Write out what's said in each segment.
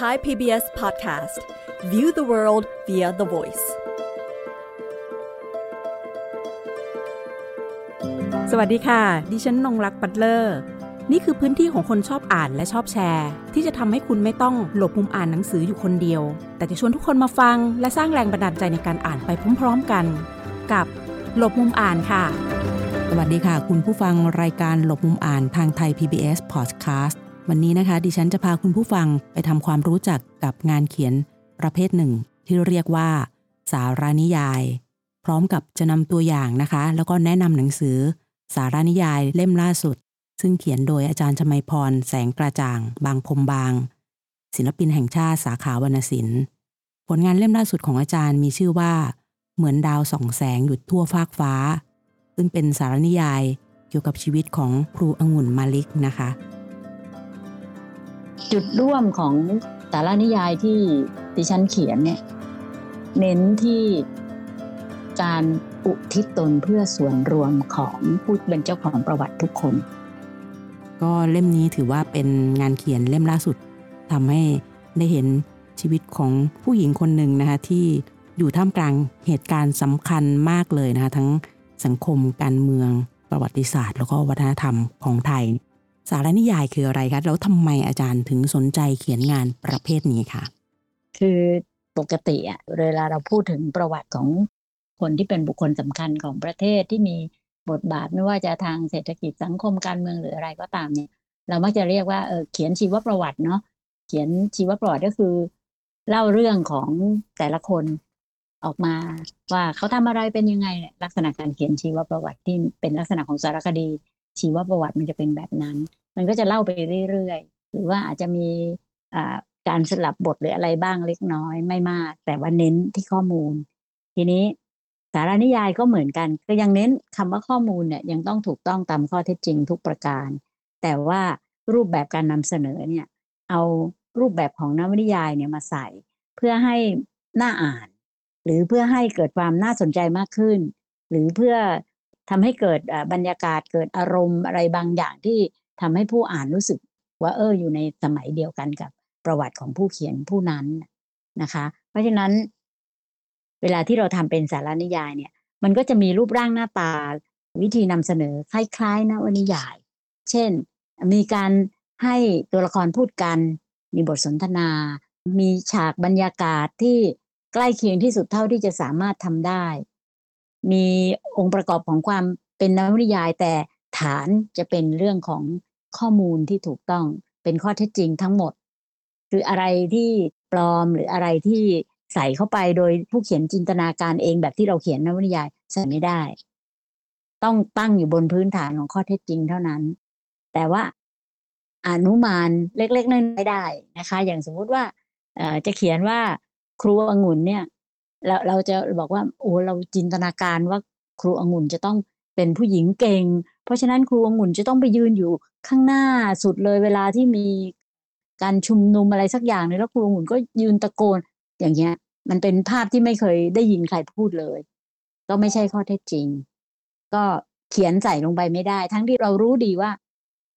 Thai PBS Podcast View the world via the voice สวัสดีค่ะ ดิฉันนงรักปัตเลอร์ นี่คือพื้นที่ของคนชอบอ่านและชอบแชร์ ที่จะทำให้คุณไม่ต้องหลบมุมอ่านหนังสืออยู่คนเดียว แต่จะชวนทุกคนมาฟัง และสร้างแรงบันดาลใจในการอ่านไปพร้อมๆกัน กับหลบมุมอ่านค่ะ สวัสดีค่ะ คุณผู้ฟังรายการหลบมุมอ่านทางไทย PBS Podcast วันนี้นะคะ ดิฉันจะพาคุณผู้ฟังไปทำความรู้จักกับงานเขียนประเภทหนึ่ง ที่เรียกว่า สารานิยาย พร้อมกับจะนำตัวอย่างนะคะ แล้วก็แนะนำหนังสือ สารานิยายเล่มล่าสุด ซึ่งเขียนโดยอาจารย์ชมัยพร แสงกระจ่าง บางพรมบาง ศิลปินแห่งชาติสาขาวรรณศิลป์ ผลงานเล่มล่าสุดของอาจารย์มีชื่อว่า เหมือนดาวส่องแสงหยุดทั่วฟากฟ้า ซึ่งเป็นสารนิยายเกี่ยวกับชีวิตของครูองุ่นมาลิกนะคะ จุดร่วมของสารานิยายที่ดิฉันเขียนเนี่ยเน้นที่การอุทิศตนเพื่อส่วนรวมของผู้เป็นเจ้าของประวัติทุกคน ก็เล่มนี้ถือว่าเป็นงานเขียนเล่มล่าสุดทำให้ได้เห็นชีวิตของผู้หญิงคนหนึ่งนะคะที่อยู่ท่ามกลางเหตุการณ์สำคัญมากเลยนะคะทั้งสังคมการเมืองประวัติศาสตร์ แล้วก็วัฒนธรรมของไทย สารนิยายคืออะไรคะ แล้วทำไมอาจารย์ถึงสนใจเขียนงานประเภทนี้คะคือปกติอะเวลาเราพูดถึงประวัติของคนที่เป็นบุคคลสำคัญของประเทศที่มีบทบาทไม่ว่าจะทางเศรษฐกิจสังคมการเมืองหรืออะไรก็ตามเนี่ย เรามักจะเรียกว่าเออเขียนชีวประวัติเนาะเขียนชีวประวัติก็คือ เล่าเรื่องของแต่ละคนออกมาว่าเขาทำอะไรเป็นยังไงลักษณะการเขียนชีวประวัติที่เป็นลักษณะของสารคดี ชีวประวัติมันจะเป็นแบบนั้น มันก็จะเล่าไปเรื่อยๆ หรือว่าอาจจะมีการสลับบทหรืออะไรบ้างเล็กน้อยไม่มาก แต่ว่าเน้นที่ข้อมูล ทีนี้สารนิยายก็เหมือนกันก็ยังเน้นคำว่าข้อมูลเนี่ยยังต้องถูกต้องตามข้อเท็จจริงทุกประการ แต่ว่ารูปแบบการนำเสนอเนี่ยเอารูปแบบของนวนิยายเนี่ยมาใส่ เพื่อให้หน่าอ่าน หรือเพื่อให้เกิดความน่าสนใจมากขึ้น หรือเพื่อ ทำให้เกิดบรรยากาศเกิดอารมณ์อะไรบางอย่างที่ทำให้ผู้อ่านรู้สึกว่าเอออยู่ในสมัยเดียวกันกับประวัติของผู้เขียนผู้นั้นนะคะ เพราะฉะนั้น เวลาที่เราทำเป็นสารนิยายเนี่ย มันก็จะมีรูปร่างหน้าตาวิธีนำเสนอคล้ายๆนวนิยาย เช่น มีการให้ตัวละครพูดกัน มีบทสนทนา มีฉากบรรยากาศที่ใกล้เคียงที่สุดเท่าที่จะสามารถทำได้ มีองค์ประกอบของความเป็นนวนิยาย แต่ฐานจะเป็นเรื่องของข้อมูลที่ถูกต้องเป็นข้อเท็จจริงทั้งหมด คืออะไรที่ปลอมหรืออะไรที่ใส่เข้าไปโดยผู้เขียนจินตนาการเองแบบที่เราเขียนนวนิยายใส่ไม่ได้ ต้องตั้งอยู่บนพื้นฐานของข้อเท็จจริงเท่านั้น แต่ว่าอนุมานเล็กๆน้อยๆได้นะคะ อย่างสมมุติว่าจะเขียนว่าครูองุ่นเนี่ย เราเราจะบอกว่าโอ้เราจินตนาการว่าครูองุ่นจะต้องเป็นผู้หญิงเก่ง เพราะฉะนั้นครูองุ่นจะต้องไปยืนอยู่ข้างหน้าสุดเลยเวลาที่มีการชุมนุมอะไรสักอย่างเนึงแล้วครูองุ่นก็ยืนตะโกน อย่างเงี้ย มันเป็นภาพที่ไม่เคยได้ยินใครพูดเลย ก็ไม่ใช่ข้อเท็จจริง ก็เขียนใส่ลงไปไม่ได้ ทั้งที่เรารู้ดีว่า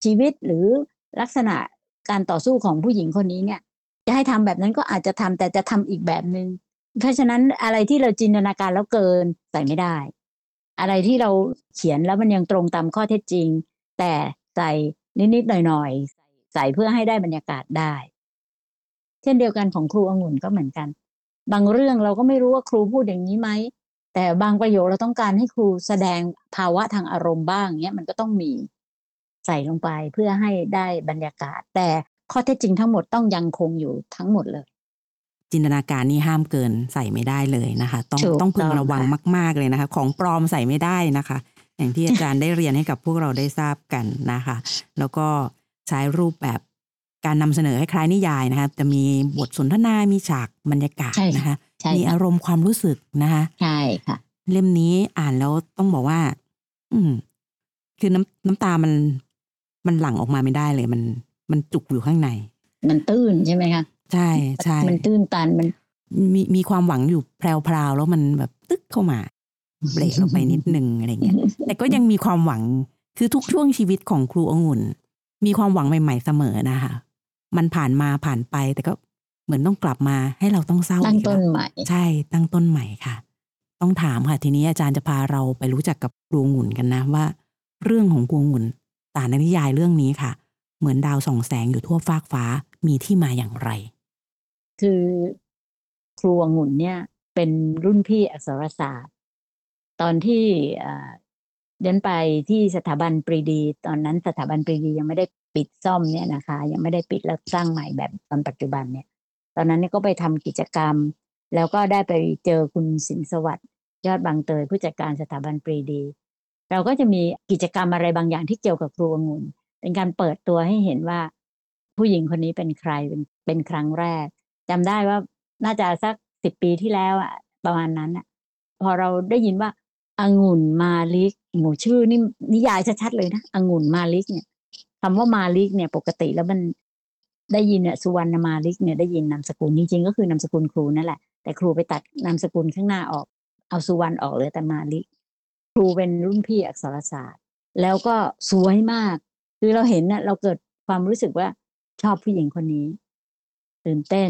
ชีวิตหรือลักษณะการต่อสู้ของผู้หญิงคนนี้เนี่ย จะให้ทำแบบนั้นก็อาจจะทำแต่จะทำอีกแบบหนึง่ง เพราะฉะนั้นอะไรที่เราจินตนาการแล้วเกินใส่ไม่ได้ อะไรที่เราเขียนแล้วมันยังตรงตามข้อเท็จจริง แต่ใส่นิดๆหน่อยๆใส่เพื่อให้ได้บรรยากาศได้ เช่นเดียวกันของครูองุ่นก็เหมือนกัน บางเรื่องเราก็ไม่รู้ว่าครูพูดอย่างนี้ไหมแต่บางประโยคเราต้องการให้ครูแสดงภาวะทางอารมณ์บ้างเนี้ยมันก็ต้องมีใส่ลงไปเพื่อให้ได้บรรยากาศ แต่ข้อเท็จจริงทั้งหมดต้องยังคงอยู่ทั้งหมดเลย จินตนาการนี่ห้ามเกินใส่ไม่ได้เลยนะคะ ต้องต้องพึงระวังมาก ๆเลยนะคะ ของปลอมใส่ไม่ได้นะคะ อย่างที่อาจารย์ได้เรียนให้กับพวกเราได้ทราบกันนะคะ แล้วก็ใช้รูปแบบการนำเสนอคล้ายนิยายนะคะจะมีบทสนทนา มีฉากบรรยากาศนะคะ มีอารมณ์ความรู้สึกนะคะ ใช่ค่ะ เล่มนี้อ่านแล้วต้องบอกว่า อืม คือน้ำน้ำตามันมันหลั่งออกมาไม่ได้เลย มันมันจุกอยู่ข้างใน มันตื้นใช่ไหมคะ ใช่ใช่มันตื้นตันมัน มีมีความหวังอยู่แพรวๆแล้วมันแบบตึ๊กเข้ามาเบรกลงไปนิดนึงอะไรเงี้ยแต่ก็ยังมีความหวังคือทุกช่วงชีวิตของครูองุ่น มีความหวังใหม่ๆเสมอนะคะ มันผ่านมาผ่านไปแต่ก็เหมือนต้องกลับมาให้เราต้องเศร้าตั้งอีกต้นแล้วใหม่ ใช่ตั้งต้นใหม่ค่ะ ต้องถามค่ะทีนี้อาจารย์จะพาเราไปรู้จักกับครูหงุ่นกันนะว่า เรื่องของครูหงุ่นตามในนิยายเรื่องนี้ค่ะ เหมือนดาวส่องแสงอยู่ทั่วฟากฟ้ามีที่มาอย่างไร คือครูองุ่นเนี่ย เป็นรุ่นพี่อักษรศาสตร์ ตอนที่เดินไปที่สถาบันปรีดี ตอนนั้นสถาบันปรีดียังไม่ได้ปิดซ่อมเนี่ยนะคะ ยังไม่ได้ปิดแล้วสร้างใหม่แบบตอนปัจจุบันเนี่ย ตอนนั้นเนี่ยก็ไปทำกิจกรรม แล้วก็ได้ไปเจอคุณสินสวัสดิ์ยอดบางเตยผู้จัดการสถาบันปรีดี เราก็จะมีกิจกรรมอะไรบางอย่างที่เกี่ยวกับครูองุ่นเป็นการเปิดตัวให้เห็นว่าผู้หญิงคนนี้เป็นใครเป็นเป็นครั้งแรก จำได้ว่าน่าจะสักสิบปีที่แล้วอะประมาณนั้นอะพอเราได้ยินว่าองุ่นมาลิกหมูชื่อนี่นิยายชัดๆเลยนะองุ่นมาลิกเนี่ยคำว่ามาลิกเนี่ย ปกติแล้วมันได้ยินเนี่ยสุวรรณมาลิกเนี่ยได้ยินนามสกุลจริงๆ ก็คือนามสกุลครูนั่นแหละแต่ครูไปตัดนามสกุลข้างหน้าออก เอาสุวรรณออกเลยแต่มาลิกครูเป็นรุ่นพี่อักษรศาสตร์ แล้วก็สวยมาก คือเราเห็นน่ะเราเกิดความรู้สึกว่าชอบผู้หญิงคนนี้ ตื่นเต้น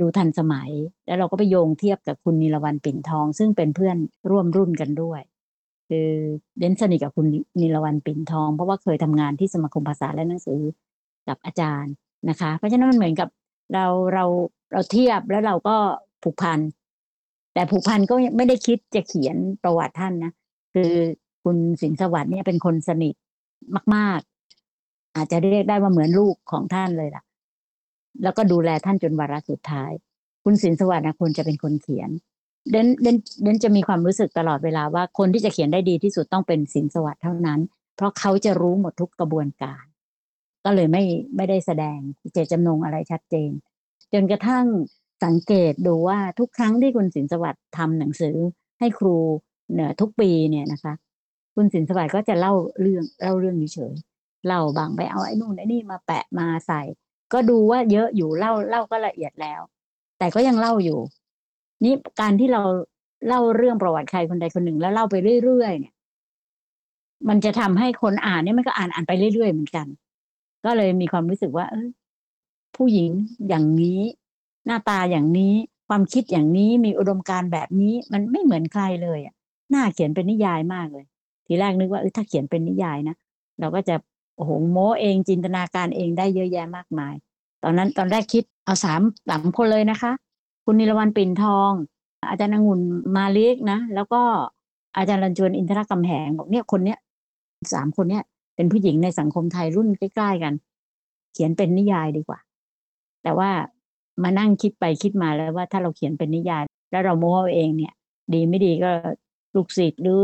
ดูทันสมัย แล้วเราก็ไปโยงเทียบกับคุณนิลวันปิ่นทอง ซึ่งเป็นเพื่อนร่วมรุ่นกันด้วย คือเดนสนิทกับคุณนิลวันปิ่นทอง เพราะว่าเคยทำงานที่สมาคมภาษาและหนังสือกับอาจารย์นะคะ เพราะฉะนั้นมันเหมือนกับเราเราเราเทียบแล้วเราก็ผูกพันแต่ผูกพันก็ไม่ได้คิดจะเขียนประวัติท่านนะคือคุณสินสวัสดิ์เนี่ยเป็นคนสนิทมาก ๆ อาจจะเรียกได้ว่าเหมือนลูกของท่านเลยล่ะ แล้วก็ดูแลท่านจนวาระสุดท้าย คุณสินสวัสดิ์นะควรจะเป็นคนเขียนเดนเดนเดนจะมีความรู้สึกตลอดเวลาว่าคนที่จะเขียนได้ดีที่สุดต้องเป็นสินสวัสดิ์เท่านั้น เพราะเขาจะรู้หมดทุกกระบวนการ ก็เลยไม่ไม่ได้แสดงเจตจำนงอะไรชัดเจน จนกระทั่งสังเกตดูว่าทุกครั้งที่คุณสินสวัสดิ์ทำหนังสือให้ครูเนี่ยทุกปีเนี่ยนะคะ คุณสินสวัสดิ์ก็จะเล่าเรื่องเล่าเรื่องเฉยๆเล่าบางไปเอาไอ้นู่นไอ้นี่มาแปะมาใส่ ก็ดูว่าเยอะอยู่เล่าเล่าก็ละเอียดแล้ว แต่ก็ยังเล่าอยู่ นี่การที่เราเล่าเรื่องประวัติใครคนใดคนหนึ่งแล้วเล่าไปเรื่อยๆเนี่ย มันจะทำให้คนอ่านเนี่ยมันก็อ่านอ่านไปเรื่อยๆเหมือนกัน ก็เลยมีความรู้สึกว่า เออผู้หญิงอย่างนี้ หน้าตาอย่างนี้ ความคิดอย่างนี้มีอุดมการณ์แบบนี้ มันไม่เหมือนใครเลยอะน่าเขียนเป็นนิยายมากเลย ทีแรกนึกว่าเออถ้าเขียนเป็นนิยายนะเราก็จะ โอ้โหโม้เองจินตนาการเองได้เยอะแยะมากมาย ตอนนั้นตอนแรกคิดเอาสามสามคนเลยนะคะ คุณนิรวันปิ่นทอง อาจารย์องุ่นมาเล็กนะ แล้วก็อาจารย์รันจวนอินทรกำแหงบอกเนี่ยคนเนี้ยสามคนเนี้ยเป็นผู้หญิงในสังคมไทยรุ่นใกล้ๆกัน เขียนเป็นนิยายดีกว่า แต่ว่ามานั่งคิดไปคิดมาแล้วว่าถ้าเราเขียนเป็นนิยาย แล้วเราโม้เองเนี่ย ดีไม่ดีก็ลูกศิษย์หรือ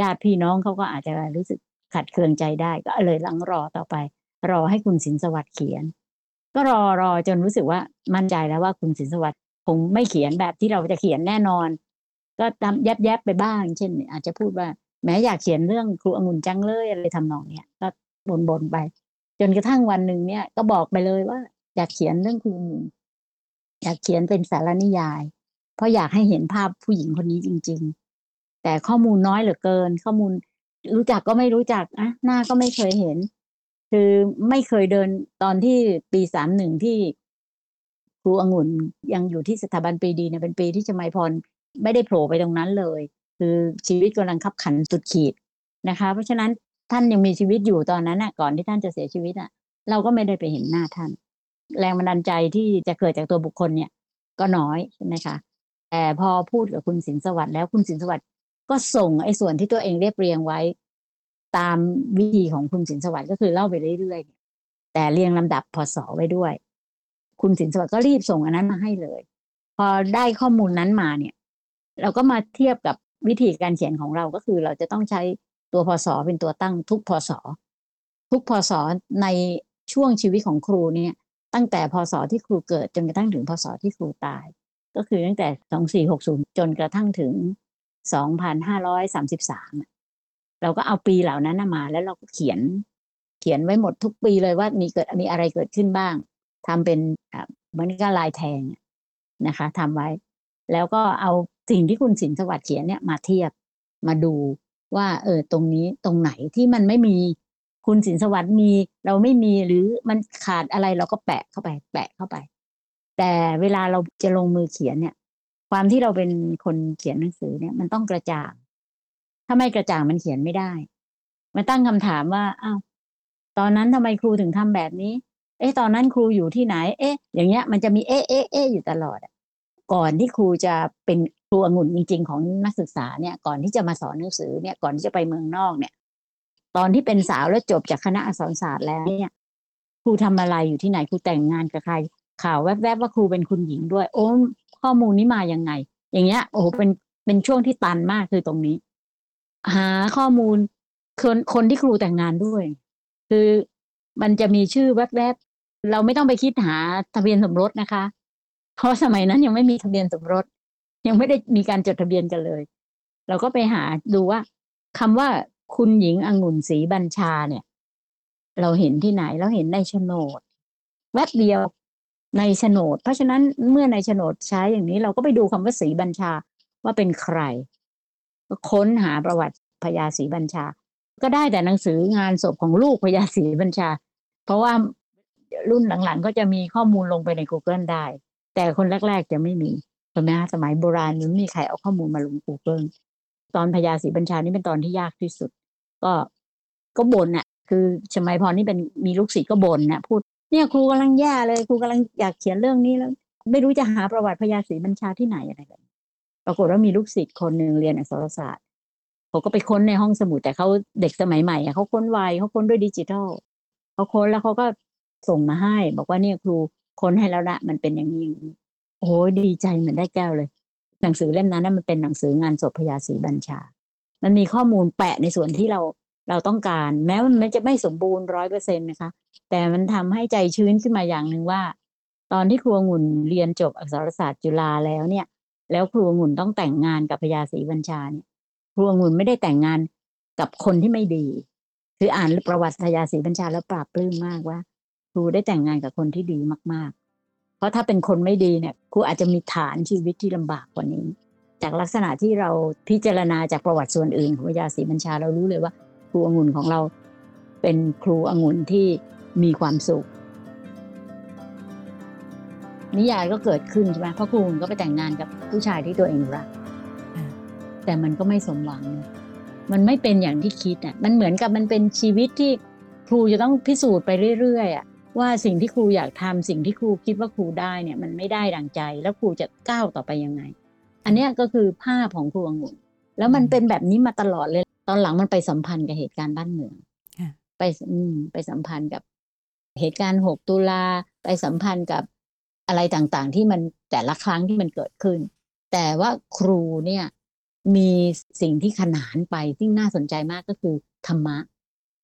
ญาติพี่น้องเขาก็อาจจะรู้สึก ขัดเคืองใจได้ก็เลยลังรอต่อไป รอให้คุณสินสวัสดิ์เขียน ก็รอรอจนรู้สึกว่ามั่นใจแล้วว่าคุณสินสวัสดิ์คงไม่เขียนแบบที่เราจะเขียนแน่นอน ก็ทำแยบแยบไปบ้าง เช่น อาจจะพูดว่าแม้อยากเขียนเรื่องครูองุ่นจังเลยอะไรทำนองเนี้ยก็บนบนไป จนกระทั่งวันหนึ่งเนี่ย ก็บอกไปเลยว่า อยากเขียนเรื่องครูองุ่นอยากเขียนเป็นสารนิยาย เพราะอยากให้เห็นภาพผู้หญิงคนนี้จริง ๆ แต่ข้อมูลน้อยเหลือเกิน ข้อมูล รู้จักก็ไม่รู้จักอะหน้าก็ไม่เคยเห็น คือไม่เคยเดินตอนที่ปีสามหนึ่งที่ครูองุ่นยังอยู่ที่สถาบันปรีดีเนี่ยเป็นปีที่ชมัยพรไม่ได้โผล่ไปตรงนั้นเลย คือชีวิตกำลังขับขันสุดขีดนะคะ เพราะฉะนั้นท่านยังมีชีวิตอยู่ตอนนั้นน่ะก่อนที่ท่านจะเสียชีวิตอะ เราก็ไม่ได้ไปเห็นหน้าท่าน แรงบันดาลใจที่จะเกิดจากตัวบุคคลเนี่ย ก็น้อยใช่ไหมคะแต่พอพูดกับคุณสินสวัสดิ์แล้วคุณสินสวัสดิ์ ก็ส่งไอ้ส่วนที่ตัวเองเรียบเรียงไว้ ตามวิธีของคุณสินสวัสดิ์ก็คือเล่าไปเรื่อยๆแต่เรียงลำดับพศไว้ด้วย คุณสินสวัสดิ์ก็รีบส่งอันนั้นมาให้เลย พอได้ข้อมูลนั้นมาเนี่ย เราก็มาเทียบกับวิธีการเขียนของเราก็คือเราจะต้องใช้ตัวพศเป็นตัวตั้งทุกพศทุกพศในช่วงชีวิตของครูเนี่ย ตั้งแต่พศที่ครูเกิดจนกระทั่งถึงพศที่ครูตาย ก็คือตั้งแต่สองสี่หกศูนย์จนกระทั่งถึง สองพันห้าร้อยสามสิบสามเราก็เอาปีเหล่านั้นมา แล้วเราก็เขียนเขียนไว้หมดทุกปีเลยว่ามีเกิดมีอะไรเกิดขึ้นบ้างทำเป็นเหมือนกับลายแทงนะคะทำไว้ แล้วก็เอาสิ่งที่คุณสินสวัสดิ์เขียนเนี่ยมาเทียบมาดูว่าเออตรงนี้ตรงไหนที่มันไม่มีคุณสินสวัสดิ์มีเราไม่มีหรือมันขาดอะไรเราก็แปะเข้าไป แปะเข้าไป แต่เวลาเราจะลงมือเขียนเนี่ย ความที่เราเป็นคนเขียนหนังสือเนี่ย มันต้องกระจ่าง ถ้าไม่กระจ่างมันเขียนไม่ได้ มันตั้งคำถามว่าอ้าวตอนนั้นทำไมครูถึงทำแบบนี้ เอ๊ะ ตอนนั้นครูอยู่ที่ไหน เอ๊ะ อย่างเงี้ย มันจะมีเอ๊ะเอ๊ะเอ๊ะอยู่ตลอดก่อนที่ครูจะเป็นครูองุ่นจริง ๆ ของนักศึกษาเนี่ย ก่อนที่จะมาสอนหนังสือเนี่ย ก่อนที่จะไปเมืองนอกเนี่ย ตอนที่เป็นสาวแล้วจบจากคณะอักษรศาสตร์แล้วเนี่ย ครูทำอะไรอยู่ที่ไหน ครูแต่งงานกับใคร ข่าวแวบๆว่าครูเป็นคุณหญิงด้วย โอ้ข้อมูลนี้มายังไง อย่างเงี้ย โอ้โหเป็นเป็นช่วงที่ตันมากคือตรงนี้ หาข้อมูลคนคนที่ครูแต่งงานด้วย คือมันจะมีชื่อแวบๆเราไม่ต้องไปคิดหาทะเบียนสมรสนะคะ เพราะสมัยนั้นยังไม่มีทะเบียนสมรส ยังไม่ได้มีการจดทะเบียนกันเลย เราก็ไปหาดูว่าคำว่าคุณหญิงองุ่นศรีบัญชาเนี่ย เราเห็นที่ไหนเราเห็นในโฉนด แวบเดียว ในโฉนด เพราะฉะนั้นเมื่อในโฉนดใช้อย่างนี้เราก็ไปดูคำว่าศรีบัญชาว่าเป็นใคร ก็ค้นหาประวัติพญาศรีบัญชา ก็ได้แต่หนังสืองานศพของลูกพญาศรีบัญชา เพราะว่ารุ่นหลังๆ ก็จะมีข้อมูลลงไปใน Google ได้ แต่คนแรก ๆ จะไม่มีใช่ไหมสมัยโบราณยังมีใครเอาข้อมูลมาลง Google ตอนพญาศรีบัญชานี่เป็นตอนที่ยากที่สุด ก็ก็บ่นน่ะ คือชมัยพรนี่เป็นมีลูกศิษย์ก็บ่นน่ะพูด เนี่ยครูกำลังแย่เลยครูกำลังอยากเขียนเรื่องนี้แล้ว ไม่รู้จะหาประวัติพญาศรีบัญชาที่ไหนอะไรแบบปรากฏว่ามีลูกศิษย์คนหนึ่งเรียนอักษรศาสตร์เขาก็ไปค้นในห้องสมุดแต่เขาเด็กสมัยใหม่เขาค้นไวเขาค้นด้วยดิจิทัลเขาค้นแล้วเขาก็ส่งมาให้ บอกว่าเนี่ยครูค้นให้แล้วละมันเป็นอย่างนี้อย่างนี้โอ้ยดีใจเหมือนได้แก้วเลย หนังสือเล่มนั้นมันเป็นหนังสืองานศพพญาศรีบัญชา มันมีข้อมูลแปะในส่วนที่เรา เราต้องการ แม้มันจะไม่สมบูรณ์ร้อยเปอร์เซ็นต์นะคะ แต่มันทำให้ใจชื้นขึ้นมาอย่างหนึ่งว่า ตอนที่ครูองุ่นเรียนจบอักษรศาสตร์จุฬาแล้วเนี่ย แล้วครูองุ่นต้องแต่งงานกับพญาศรีบัญชาเนี่ยครูองุ่นไม่ได้แต่งงานกับคนที่ไม่ดี คืออ่านประวัติพญาศรีบัญชาแล้วปราบปลื้มมากว่า ครูได้แต่งงานกับคนที่ดีมาก ๆ เพราะถ้าเป็นคนไม่ดีเนี่ยครูอาจจะมีฐานชีวิตที่ลำบากกว่านี้ จากลักษณะที่เราพิจารณาจากประวัติส่วนอื่นของพญาศรีบัญชาเรารู้เลยว่า รูองุ่นของเรา เป็นครูองุ่นที่มีความสุข นิยายก็เกิดขึ้นใช่ไหมเพราะครูองุ่นก็ไปแต่งงานกับผู้ชายที่ตัวเองรักแต่มันก็ไม่สมหวัง มันไม่เป็นอย่างที่คิดอะมันเหมือนกับมันเป็นชีวิตที่ครูจะต้องพิสูจน์ไปเรื่อยๆอะว่าสิ่งที่ครูอยากทำสิ่งที่ครูคิดว่าครูได้เนี่ย มันไม่ได้ดังใจแล้วครูจะก้าวต่อไปยังไง อันนี้ก็คือภาพของครูองุ่นแล้วมันเป็นแบบนี้มาตลอดเลย ตอนหลังมันไปสัมพันธ์กับเหตุการณ์บ้านเมืองไปอืมไปสัมพันธ์กับเหตุการณ์หกตุลาไปสัมพันธ์กับอะไรต่างๆ ที่มันแต่ละครั้งที่มันเกิดขึ้น แต่ว่าครูเนี่ยมีสิ่งที่ขนานไปที่น่าสนใจมากก็คือธรรมะ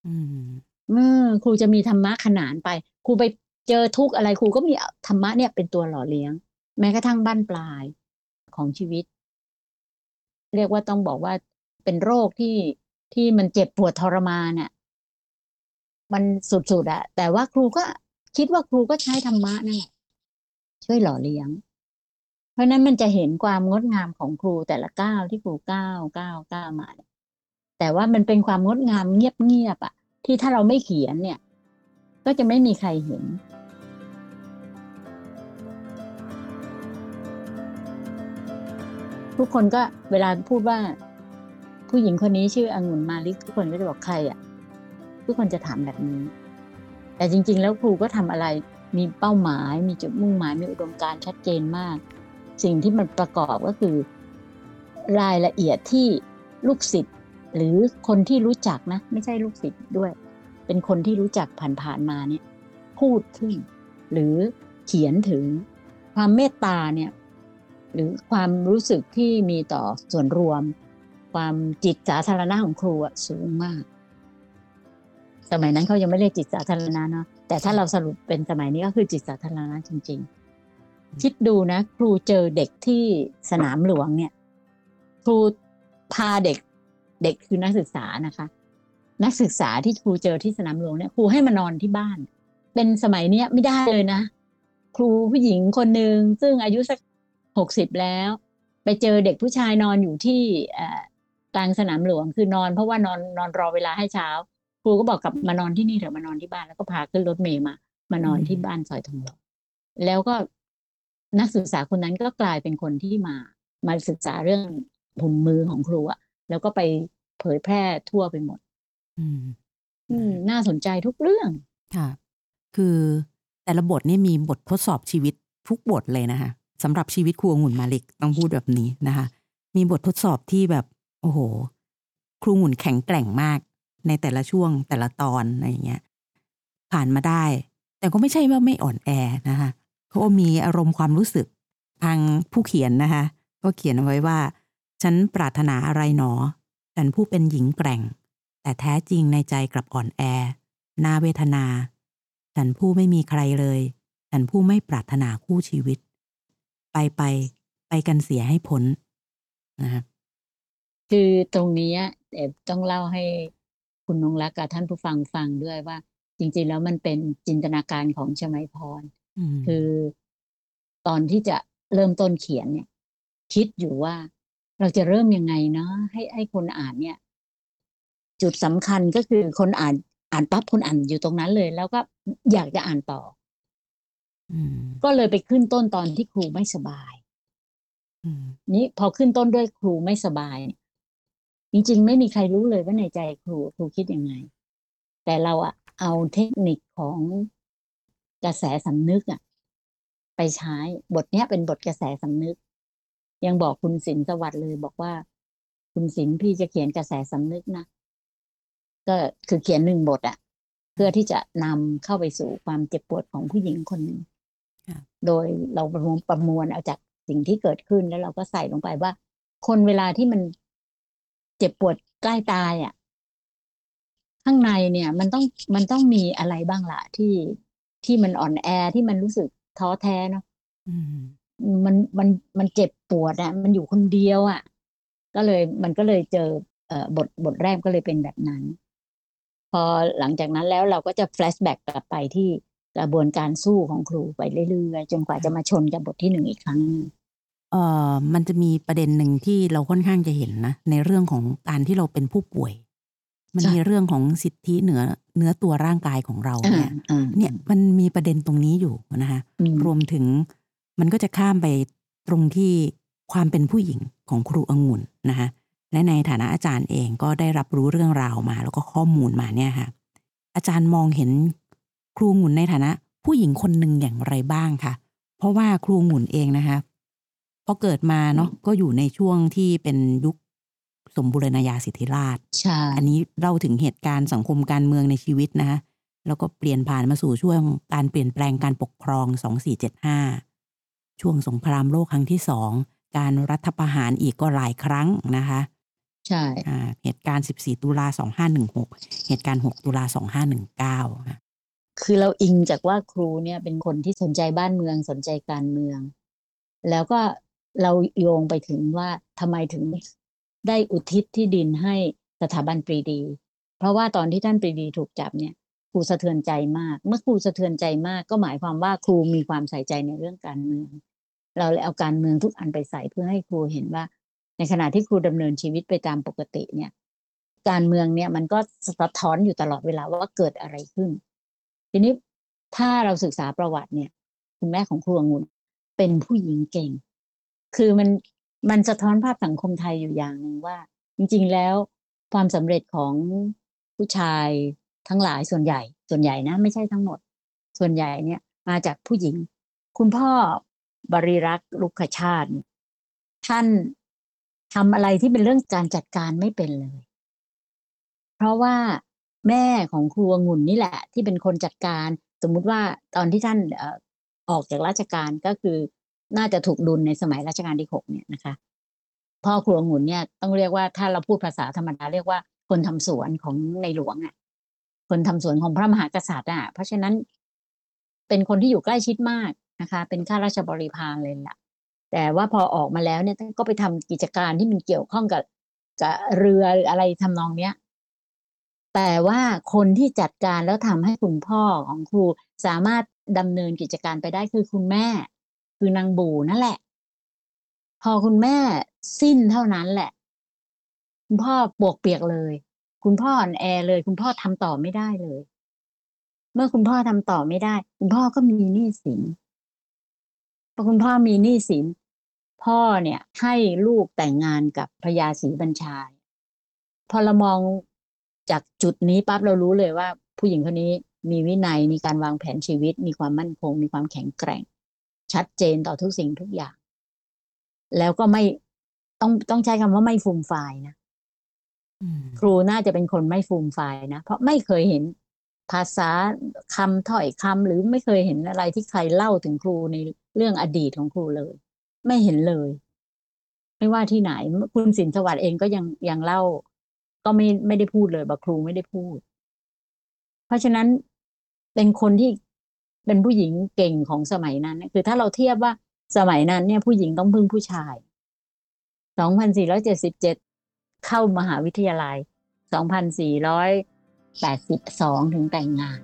อืมเมื่อครูจะมีธรรมะขนานไป ครูไปเจอทุกข์อะไรครูก็มีธรรมะเนี่ยเป็นตัวหล่อเลี้ยง แม้กระทั่งบ้านปลายของชีวิต เรียกว่าต้องบอกว่า เป็นโรคที่ที่มันเจ็บปวดทรมานเนี่ยมันสุดๆอะแต่ว่าครูก็คิดว่าครูก็ใช้ธรรมะนั่นแหละช่วยหล่อเลี้ยง เพราะนั้นมันจะเห็นความงดงามของครูแต่ละก้าวที่ครูก้าวก้าวก้าวมาแต่ว่ามันเป็นความงดงามเงียบๆอะที่ถ้าเราไม่เขียนเนี่ย ก็จะไม่มีใครเห็นทุกคนก็เวลาพูดว่า ผู้หญิงคนนี้ชื่อองุ่นมาลิกทุกคนก็จะบอกใครอะ ทุกคนจะถามแบบนี้ แต่จริง ๆ แล้วครูก็ทำอะไร มีเป้าหมาย มีจุดมุ่งหมาย มีอุดมการณ์ชัดเจนมาก สิ่งที่มันประกอบก็คือ รายละเอียดที่ลูกศิษย์หรือคนที่รู้จักนะ ไม่ใช่ลูกศิษย์ด้วย เป็นคนที่รู้จักผ่านๆมาเนี่ย พูดขึ้นหรือเขียนถึงความเมตตาเนี่ย หรือความรู้สึกที่มีต่อส่วนรวม ความจิตสาธารณะของครูอะสูงมาก สมัยนั้นเขายังไม่เรียกจิตสาธารณะเนาะแต่ถ้าเราสรุปเป็นสมัยนี้ก็คือจิตสาธารณะจริง ๆ คิดดูนะ ครูเจอเด็กที่สนามหลวงเนี่ย ครูพาเด็กเด็กคือนักศึกษานะคะ นักศึกษาที่ครูเจอที่สนามหลวงเนี่ยครูให้มานอนที่บ้าน เป็นสมัยเนี้ยไม่ได้เลยนะ ครูผู้หญิงคนหนึ่งซึ่งอายุสักหกสิบแล้ว ไปเจอเด็กผู้ชายนอนอยู่ที่ กลางสนามหลวงคือนอนเพราะว่านอนนอนรอเวลาให้เช้า ครูก็บอกกับมานอนที่นี่เถอะมานอนที่บ้านแล้วก็พาขึ้นรถเมย์มามานอนที่บ้านซอยทองหล่อแล้วก็นักศึกษาคนนั้นก็กลายเป็นคนที่มามาศึกษาเรื่องหุ่นมือของครูอะแล้วก็ไปเผยแพร่ทั่วไปหมด อืม อืม น่าสนใจทุกเรื่อง ค่ะ คือแต่ละบทนี่มีบททดสอบชีวิตทุกบทเลยนะคะสำหรับชีวิตครูองุ่นมาลิกต้องพูดแบบนี้นะคะ มีบททดสอบที่แบบ โอ้โห ครูองุ่นแข็งแกร่งมาก ในแต่ละช่วงแต่ละตอนอะไรอย่างเงี้ยผ่านมาได้ แต่ก็ไม่ใช่ว่าไม่อ่อนแอนะคะเขาก็มีอารมณ์ความรู้สึกทางผู้เขียนนะคะ ก็เขียนเอาไว้ว่า ฉันปรารถนาอะไรหนอ ฉันผู้เป็นหญิงแกร่ง แต่แท้จริงในใจกลับอ่อนแอนาเวทนา ฉันผู้ไม่มีใครเลย ฉันผู้ไม่ปรารถนาคู่ชีวิต ไปไป ไปกันเสียให้พ้นนะคะ คือตรงนี้แต่ต้องเล่าให้คุณนงรักกับท่านผู้ฟังฟังด้วยว่า จริง ๆ แล้วมันเป็นจินตนาการของชมัยพรอืมคือตอนที่จะเริ่มต้นเขียนเนี่ย คิดอยู่ว่าเราจะเริ่มยังไงเนาะให้ให้คนอ่านเนี่ย จุดสำคัญก็คือคนอ่านอ่านปั๊บคนอ่านอยู่ตรงนั้นเลย แล้วก็อยากจะอ่านต่ออืมก็เลยไปขึ้นต้นตอนที่ครูไม่สบายอืมนี้พอขึ้นต้นด้วยครูไม่สบายเนี่ย จริงๆ ไม่มีใครรู้เลยว่าในใจครูครูคิดยังไง แต่เราอะเอาเทคนิคของกระแสสำนึกอะไปใช้บทเนี้ยเป็นบทกระแสสำนึก ยังบอกคุณศิลป์สวัสดิ์เลย บอกว่า คุณศิลป์พี่จะเขียนกระแสสำนึกนะก็คือเขียนหนึ่งบทอะเพื่อที่จะนำเข้าไปสู่ความเจ็บปวดของผู้หญิงคนหนึ่งค่ะโดยเราประมวลประมวลเอาจากสิ่งที่เกิดขึ้นแล้วเราก็ใส่ลงไปว่า คนเวลาที่มัน เจ็บปวดใกล้ตายอะ ข้างในเนี่ย มันต้องมันต้องมีอะไรบ้างล่ะ ที่ที่มันอ่อนแอที่มันรู้สึกท้อแท้เนาะอืมมันมันมันเจ็บปวดอะ มันอยู่คนเดียวอะ ก็เลยมันก็เลยเจอเอ่อบทบทแรกก็เลยเป็นแบบนั้น พอหลังจากนั้นแล้วเราก็จะแฟลชแบ็กกลับไปที่กระบวนการสู้ของครูไปเรื่อยๆจนกว่าจะมาชนกับบทที่หนึ่งอีกครั้งหนึ่ง เอ่อมันจะมีประเด็นหนึ่งที่เราค่อนข้างจะเห็นนะในเรื่องของการที่เราเป็นผู้ป่วย มันมีเรื่องของสิทธิเหนือเนื้อตัวร่างกายของเราอ่าเนี่ย อ่าเนี่ยมันมีประเด็นตรงนี้อยู่นะคะอืมรวมถึงมันก็จะข้ามไปตรงที่ความเป็นผู้หญิงของครูองุ่นนะคะและในฐานะอาจารย์เองก็ได้รับรู้เรื่องราวมา แล้วก็ข้อมูลมาเนี่ยค่ะ อาจารย์มองเห็นครูองุ่นในฐานะ ผู้หญิงคนหนึ่งอย่างไรบ้างคะ เพราะว่าครูองุ่นเองนะคะพ อเกิดมาเนาะก็อยู่ในช่วงที่เป็นยุคสมบูรณาญาสิทธิราชใช่อันนี้เล่าถึงเหตุการณ์สังคมการเมืองในชีวิตนะคะแล้วก็เปลี่ยนผ่านมาสู่ช่วงการเปลี่ยนแปลงการปกครอง 2475 ช่วงสงครามโลกครั้งที่สองการรัฐประหารอีกก็หลายครั้งนะคะ ใช่อ่าเหตุการณ์ 14 ตุลา 2516 เหตุการณ์ 6 ตุลา 2519ค่ะคือเราอิงจากว่าครูเนี่ยเป็นคนที่สนใจบ้านเมืองสนใจการเมือง แล้วก็ เราโยงไปถึงว่าทำไมถึงได้อุทิศที่ดินให้สถาบันปรีดี เพราะว่าตอนที่ท่านปรีดีถูกจับเนี่ยครูสะเทือนใจมาก เมื่อครูสะเทือนใจมากก็หมายความว่าครูมีความใส่ใจในเรื่องการเมือง เราเลยเอาการเมืองทุกอันไปใส่เพื่อให้ครูเห็นว่า ในขณะที่ครูดำเนินชีวิตไปตามปกติเนี่ย การเมืองเนี่ยมันก็สะท้อนอยู่ตลอดเวลาว่าเกิดอะไรขึ้น ทีนี้ถ้าเราศึกษาประวัติเนี่ย คุณแม่ของครูองุ่นเป็นผู้หญิงเก่ง คือมันมันสะท้อนภาพสังคมไทยอยู่อย่างหนึ่งว่า จริง ๆ แล้วความสำเร็จของผู้ชายทั้งหลายส่วนใหญ่ ส่วนใหญ่นะ ไม่ใช่ทั้งหมด ส่วนใหญ่เนี่ย มาจากผู้หญิง คุณพ่อบริรักษ์ลุกชาติ ท่านทำอะไรที่เป็นเรื่องการจัดการไม่เป็นเลย เพราะว่าแม่ของครูองุ่นนี่แหละ ที่เป็นคนจัดการ สมมุติว่าตอนที่ท่านออออกจากราชการก็คือ น่าจะถูกดุลในสมัยรัชกาลที่หกเนี่ยนะคะพ่อครูองุ่นเนี่ยต้องเรียกว่าถ้าเราพูดภาษาธรรมดาเรียกว่าคนทำสวนของในหลวงอะ คนทำสวนของพระมหากษัตริย์อะ เพราะฉะนั้นเป็นคนที่อยู่ใกล้ชิดมากนะคะ เป็นข้าราชบริพารเลยล่ะ แต่ว่าพอออกมาแล้วเนี่ยก็ไปทำกิจการที่มันเกี่ยวข้องกับกับเรืออะไรทำนองเนี้ย แต่ว่าคนที่จัดการแล้วทำให้คุณพ่อของครูสามารถดำเนินกิจการไปได้คือคุณแม่ คือนางบูนั่นแหละ พอคุณแม่สิ้นเท่านั้นแหละ คุณพ่อปวกเปียกเลย คุณพ่ออ่อนแอเลย คุณพ่อทำต่อไม่ได้เลย เมื่อคุณพ่อทำต่อไม่ได้ คุณพ่อก็มีหนี้สินพราะคุณพ่อมีหนี้สิน พ่อเนี่ย ให้ลูกแต่งงานกับพญาศรีบัญชาพอเรามองจากจุดนี้ปั๊บเรารู้เลยว่า ผู้หญิงคนนี้มีวินัยมีการวางแผนชีวิต มีความมั่นคง มีความแข็งแกร่ง ชัดเจนต่อทุกสิ่งทุกอย่าง แล้วก็ไม่ต้องต้องใช้คำว่าไม่ฟูมฟายนะอืมครูน่าจะเป็นคนไม่ฟูมฟายนะเพราะไม่เคยเห็นภาษาคำถ้อยคำหรือไม่เคยเห็นอะไรที่ใครเล่าถึงครูในเรื่องอดีตของครูเลย ไม่เห็นเลย ไม่ว่าที่ไหน คุณสินสวัสดิ์เองก็ยังยังเล่า ก็ไม่ไม่ได้พูดเลยบอกครูไม่ได้พูด เพราะฉะนั้นเป็นคนที่ เป็นผู้หญิงเก่งของสมัยนั้นคือถ้าเราเทียบว่าสมัยนั้นเนี่ยผู้หญิงต้องพึ่งผู้ชาย 2477 เข้ามหาวิทยาลัย 2482 ถึงแต่งงาน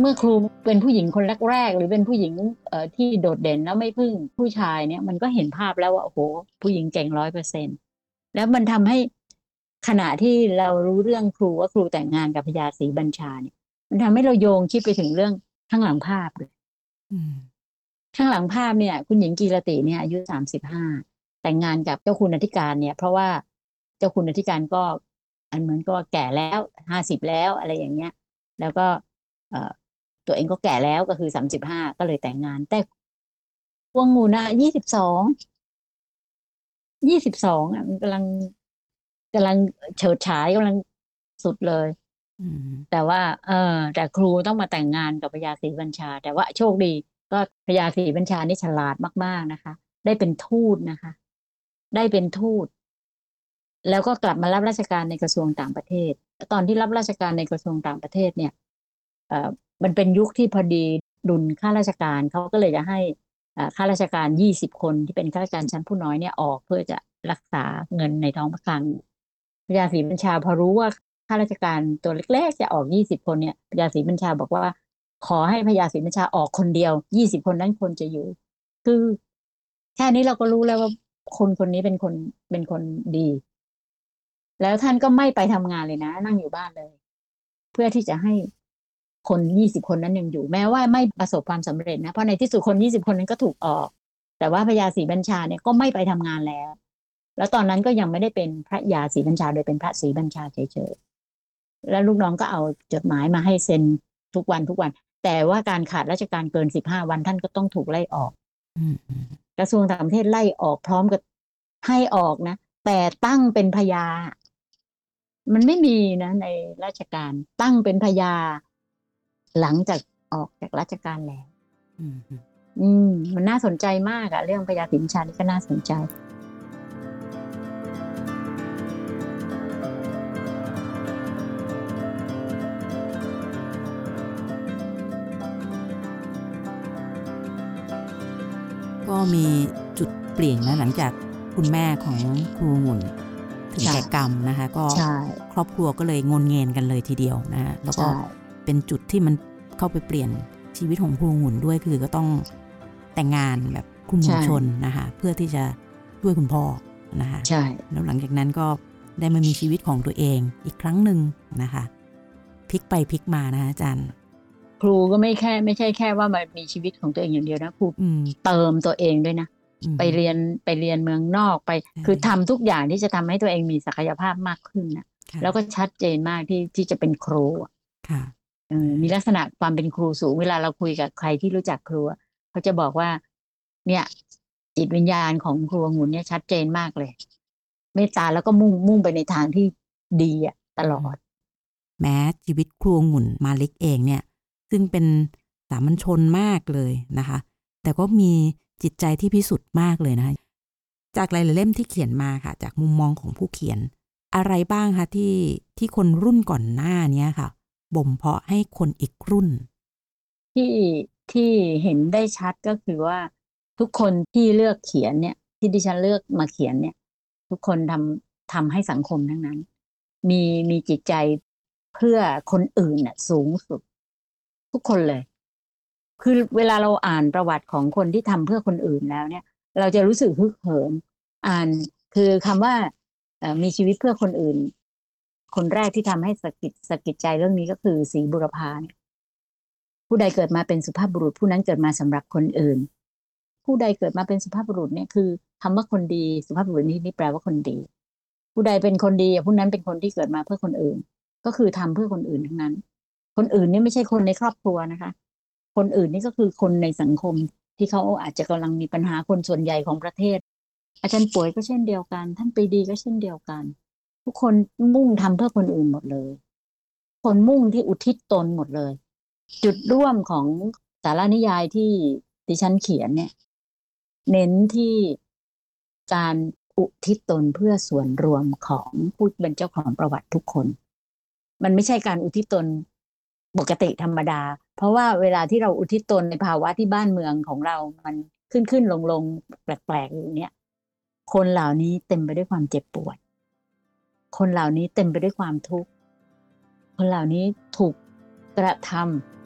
เมื่อครูเป็นผู้หญิงคนแรกๆ หรือเป็นผู้หญิงที่โดดเด่นแล้วไม่พึ่งผู้ชายเนี่ย มันก็เห็นภาพแล้วว่าโอ้โห ผู้หญิงเก่งร้อยเปอร์เซ็นแล้วมันทำให้ ขณะที่เรารู้เรื่องครูว่าครูแต่งงานกับพญาศรีบัญชาเนี่ย มันทำให้เราโยงคิดไปถึงเรื่องข้างหลังภาพเลยอืมข้างหลังภาพเนี่ย คุณหญิงกีรติเนี่ยอายุสามสิบห้าแต่งงานกับเจ้าคุณอธิการเนี่ย เพราะว่าเจ้าคุณอธิการก็ อันเหมือนก็แก่แล้วห้าสิบแล้วอะไรอย่างเงี้ย แล้วก็ เอ่อตัวเองก็แก่แล้วก็คือสามสิบห้าก็เลยแต่งงาน แต่พวงงูนะยี่สิบสองยี่สิบสองอะมันกำลัง กำลังเฉิดฉายกำลังสุดเลยอืมแต่ว่า เออแต่ครูต้องมาแต่งงานกับพญาศรีบัญชา แต่ว่าโชคดีก็พญาศรีบัญชานี่ฉลาดมาก ๆนะคะ ได้เป็นทูตนะคะ ได้เป็นทูต แล้วก็กลับมารับราชการในกระทรวงต่างประเทศ ตอนที่รับราชการในกระทรวงต่างประเทศเนี่ย เอ่อมันเป็นยุคที่พอดีดุลข้าราชการเขาก็เลยจะให้อ่าข้าราชการยี่สิบคนที่เป็นข้าราชการชั้นผู้น้อยเนี่ยออกเพื่อจะรักษาเงินในท้องพระคลัง พญาศรีบัญชาพอรู้ว่าข้าราชการตัวเล็กๆ จะออกยี่สิบคนเนี่ยพญาศรีบัญชาบอกว่า ขอให้พญาศรีบัญชาออกคนเดียวยี่สิบคนนั้นคนจะอยู่ คือแค่นี้เราก็รู้แล้วว่าคนคนนี้เป็นคนเป็นคนดี แล้วท่านก็ไม่ไปทำงานเลยนะ นั่งอยู่บ้านเลย เพื่อที่จะให้คนยี่สิบคนนั้นยังอยู่ แม้ว่าไม่ประสบความสำเร็จนะเพราะในที่สุดคนยี่สิบคนนั้นก็ถูกออก แต่ว่าพญาศรีบัญชาเนี่ยก็ไม่ไปทำงานแล้ว แล้วตอนนั้นก็ยังไม่ได้เป็นพระยาศรีบัญชาโดยเป็นพระศรีบัญชาเฉยๆแล้วลูกน้องก็เอาจดหมายมาให้เซ็นทุกวันทุกวัน แต่ว่าการขาดราชการเกินสิบห้าวันท่านก็ต้องถูกไล่ออกอืมอืมกระทรวงต่างประเทศไล่ออกพร้อมกับให้ออกนะแต่ตั้งเป็นพญามันไม่มีนะในราชการตั้งเป็นพญาหลังจากออกจากราชการแล้วอืมอืมอืมมันน่าสนใจมากอะเรื่องพญาสินชานี่ก็น่าสนใจ มีจุดเปลี่ยนนะหลังจากคุณแม่ของครูหมุนถึงใช่แก่กรรมนะคะ ก็ใช่ครอบครัวก็เลยงนเงินกันเลยทีเดียวนะฮะแล้วก็ใช่เป็นจุดที่มันเข้าไปเปลี่ยนชีวิตของครูหมุนด้วยคือก็ต้องแต่งงานแบบคุณหมุนชนนะคะ เพื่อที่จะช่วยคุณพ่อนะคะใช่แล้วหลังจากนั้นก็ได้มามีชีวิตของตัวเองอีกครั้งหนึ่งนะคะพลิกไปพลิกมานะคะอาจารย์ ครูก็ไม่แค่ ไม่ใช่แค่ว่ามามีชีวิตของตัวเองอย่างเดียวนะครูอืมเติมตัวเองด้วยนะอืมไปเรียนไปเรียนเมืองนอกไปใช่คือทำทุกอย่างที่จะทำให้ตัวเองมีศักยภาพมากขึ้นนะค่ะแล้วก็ชัดเจนมากที่ที่จะเป็นครูอะค่ะเออมีลักษณะความเป็นครูสูงเวลาเราคุยกับใครที่รู้จักครูอะเขาจะบอกว่า เนี่ย จิตวิญญาณของครูองุ่นเนี่ยชัดเจนมากเลยเมตตาแล้วก็มุ่งมุ่งไปในทางที่ดีอะตลอด แม้ชีวิตครูองุ่นมาลิกเองเนี่ย ซึ่งเป็นสามัญชนมากเลยนะคะ แต่ก็มีจิตใจที่พิสุทธิ์มากเลยนะคะ จากหลายๆเล่มที่เขียนมาค่ะ จากมุมมองของผู้เขียน อะไรบ้างคะที่ที่คนรุ่นก่อนหน้านี้ค่ะบ่มเพาะให้คนอีกรุ่น ที่ที่เห็นได้ชัดก็คือว่าทุกคนที่เลือกเขียนเนี่ย ที่ดิฉันเลือกมาเขียนเนี่ย ทุกคนทำทำให้สังคมทั้งนั้น มีมีจิตใจเพื่อคนอื่นน่ะสูงสุด ทุกคนเลย คือเวลาเราอ่านประวัติของคนที่ทำเพื่อคนอื่นแล้วเนี่ย เราจะรู้สึกฮึกเหิม อ่านคือคำว่ามีชีวิตเพื่อคนอื่น คนแรกที่ทำให้สะกิดสะกิดใจเรื่องนี้ก็คือศรีบุรพาเนี่ยผู้ใดเกิดมาเป็นสุภาพบุรุษ ผู้นั้นเกิดมาสำหรับคนอื่น ผู้ใดเกิดมาเป็นสุภาพบุรุษเนี่ยคือคำว่าคนดีสุภาพบุรุษนี้นี่แปลว่าคนดี ผู้ใดเป็นคนดีผู้นั้นเป็นคนที่เกิดมาเพื่อคนอื่น ก็คือทำเพื่อคนอื่นทั้งนั้น คนอื่นนี่ไม่ใช่คนในครอบครัวนะคะ คนอื่นนี่ก็คือคนในสังคมที่เขาอาจจะกำลังมีปัญหาคนส่วนใหญ่ของประเทศ อาจารย์ป่วยก็เช่นเดียวกัน ท่านปีดีก็เช่นเดียวกัน ทุกคนมุ่งทำเพื่อคนอื่นหมดเลย คนมุ่งที่อุทิศตนหมดเลย จุดร่วมของสารานิยายที่ดิฉันเขียนเนี่ย เน้นที่การอุทิศตนเพื่อส่วนรวมของผู้เป็นเจ้าของประวัติทุกคน มันไม่ใช่การอุทิศตน ปกติธรรมดา เพราะว่าเวลาที่เราอุทิศตนในภาวะที่บ้านเมืองของเรา มันขึ้นขึ้นลงลงแปลกๆอยู่เนี้ยคนเหล่านี้เต็มไปด้วยความเจ็บปวด คนเหล่านี้เต็มไปด้วยความทุกข์ คนเหล่านี้ถูกกระทำ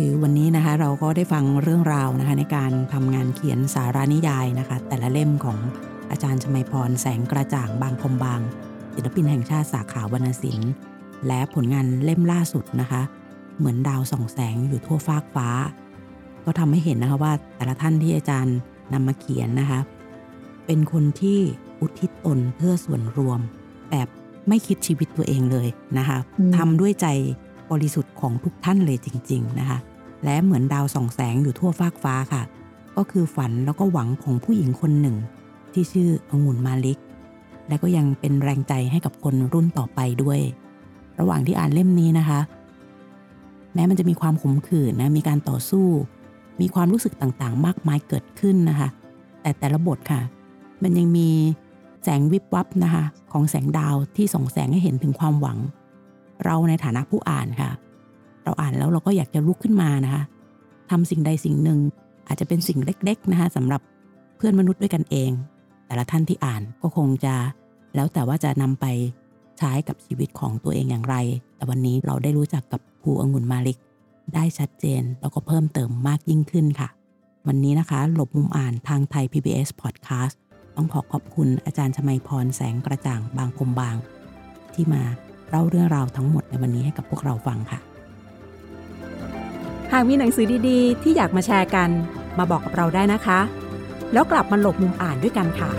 คือวันนี้นะคะเราก็ได้ฟังเรื่องราวนะคะในการทำงานเขียนสารานิยายนะคะ แต่ละเล่มของอาจารย์ชมัยพรแสงกระจ่างบางคมบาง ศิลปินแห่งชาติสาขาวรรณศิลป์และผลงานเล่มล่าสุดนะคะ เหมือนดาวส่องแสงอยู่ทั่วฟากฟ้า ก็ทำให้เห็นนะคะว่าแต่ละท่านที่อาจารย์นำมาเขียนนะคะ เป็นคนที่อุทิศตนเพื่อส่วนรวม แบบไม่คิดชีวิตตัวเองเลยนะคะอืมทำด้วยใจ บริสุทธิ์ของทุกท่านเลยจริง ๆนะคะ และเหมือนดาวส่องแสงอยู่ทั่วฟากฟ้าค่ะ ก็คือฝันแล้วก็หวังของผู้หญิงคนหนึ่ง ที่ชื่อองุ่นมาลิก และก็ยังเป็นแรงใจให้กับคนรุ่นต่อไปด้วย ระหว่างที่อ่านเล่มนี้นะคะ แม้มันจะมีความขมขื่นนะมีการต่อสู้ มีความรู้สึกต่างๆ มากมายเกิดขึ้นนะคะ แต่แต่ละบทค่ะ มันยังมีแสงวิบวับนะคะ ของแสงดาวที่ส่องแสงให้เห็นถึงความหวัง เราในฐานะผู้อ่านค่ะ เราอ่านแล้วเราก็อยากจะลุกขึ้นมานะคะทำสิ่งใดสิ่งหนึ่ง อาจจะเป็นสิ่งเล็ก ๆนะคะสำหรับเพื่อนมนุษย์ด้วยกันเอง แต่ละท่านที่อ่านก็คงจะ แล้วแต่ว่าจะนำไปใช้กับชีวิตของตัวเองอย่างไร แต่วันนี้เราได้รู้จักกับครูองุ่นมาลิก ได้ชัดเจนแล้วก็เพิ่มเติมมากยิ่งขึ้นค่ะ วันนี้นะคะ หลบมุมอ่านทางไทย PBS Podcast ต้องขอขอบคุณอาจารย์ชมัยพรแสงกระจ่างบางคมบาง ที่มา เล่าเรื่องราวทั้งหมดในวันนี้ให้กับพวกเราฟังค่ะ หากมีหนังสือดีๆ ที่อยากมาแชร์กัน มาบอกกับเราได้นะคะ แล้วกลับมาหลบมุมอ่านด้วยกันค่ะ